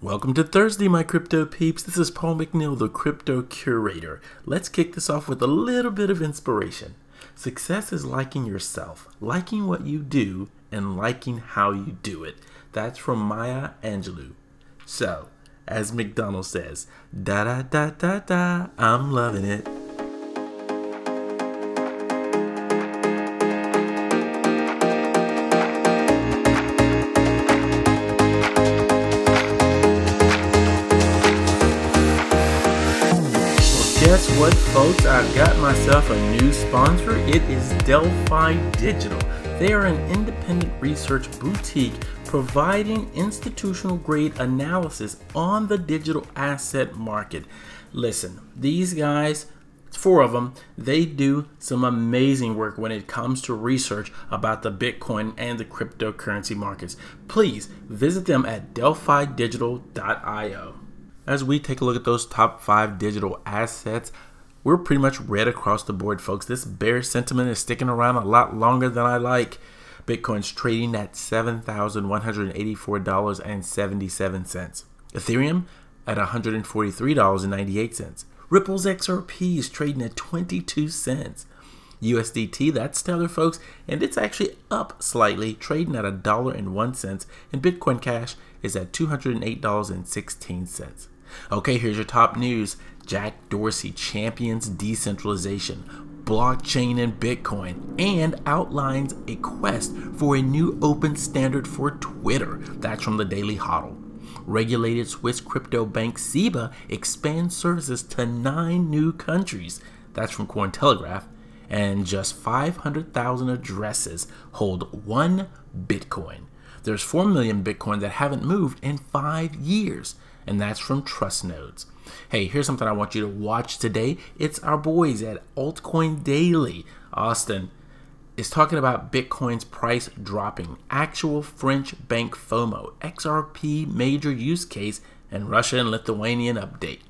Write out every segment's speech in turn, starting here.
Welcome to Thursday, my crypto peeps. This is Paul McNeil, the crypto curator. Let's kick this off with a little bit of inspiration. Success is liking yourself, liking what you do, and liking how you do it. That's from Maya Angelou. So, as McDonald says, da da da da da, I'm loving it. What, folks? I've got myself a new sponsor. It is Delphi Digital. They are an independent research boutique providing institutional grade analysis on the digital asset market. Listen, these guys, four of them, they do some amazing work when it comes to research about the Bitcoin and the cryptocurrency markets. Please visit them at delphidigital.io as we take a look at those top five digital assets, we're pretty much red across the board, folks. This bear sentiment is sticking around a lot longer than I like. Bitcoin's trading at $7,184.77. Ethereum at $143.98. Ripple's XRP is trading at 22 cents. USDT, that's stellar, folks, and it's actually up slightly, trading at a dollar and one cent, and Bitcoin Cash is at $208.16. Okay, here's your top news. Jack Dorsey champions decentralization, blockchain, and Bitcoin, and outlines a quest for a new open standard for Twitter. That's from the Daily Hodl. Regulated Swiss crypto bank SEBA expands services to nine new countries. That's from Cointelegraph. And just 500,000 addresses hold one Bitcoin. There's 4 million Bitcoin that haven't moved in five years and that's from Trustnodes. Hey, here's something I want you to watch today. It's our boys at Altcoin Daily. Austin is talking about Bitcoin's price dropping, actual French bank FOMO, XRP major use case, and Russia and Lithuanian update.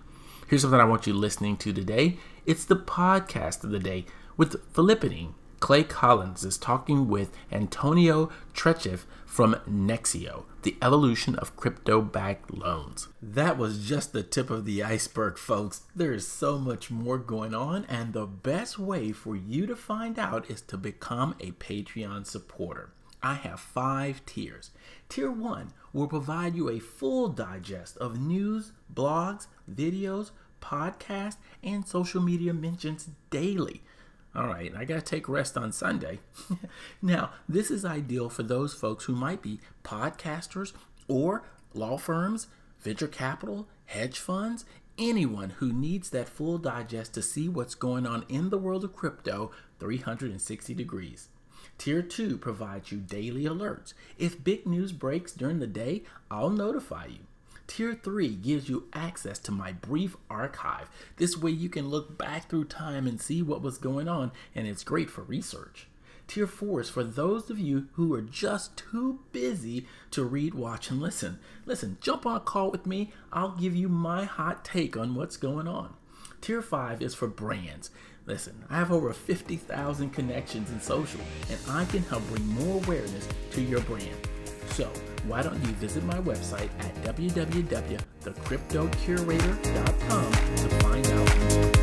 Here's something I want you listening to today. It's the podcast of the day with Flippening. Clay Collins is talking with Antonio Trenchev from Nexo, the evolution of crypto backed loans. That was just the tip of the iceberg, folks. There is so much more going on, and the best way for you to find out is to become a Patreon supporter. I have five tiers. Tier 1 will provide you a full digest of news, blogs, videos, podcasts, and social media mentions daily. All right, I got to take rest on Sunday. now, this is ideal for those folks who might be podcasters or law firms, venture capital, hedge funds, anyone who needs that full digest to see what's going on in the world of crypto 360 degrees. Tier 2 provides you daily alerts. If big news breaks during the day, I'll notify you. Tier 3 gives you access to my brief archive. This way you can look back through time and see what was going on, and it's great for research. Tier 4 is for those of you who are just too busy to read, watch, and listen. Listen, jump on a call with me. I'll give you my hot take on what's going on. Tier 5 is for brands. Listen, I have over 50,000 connections in social, and I can help bring more awareness to your brand. So, why don't you visit my website at www.thecryptocurator.com to find out more.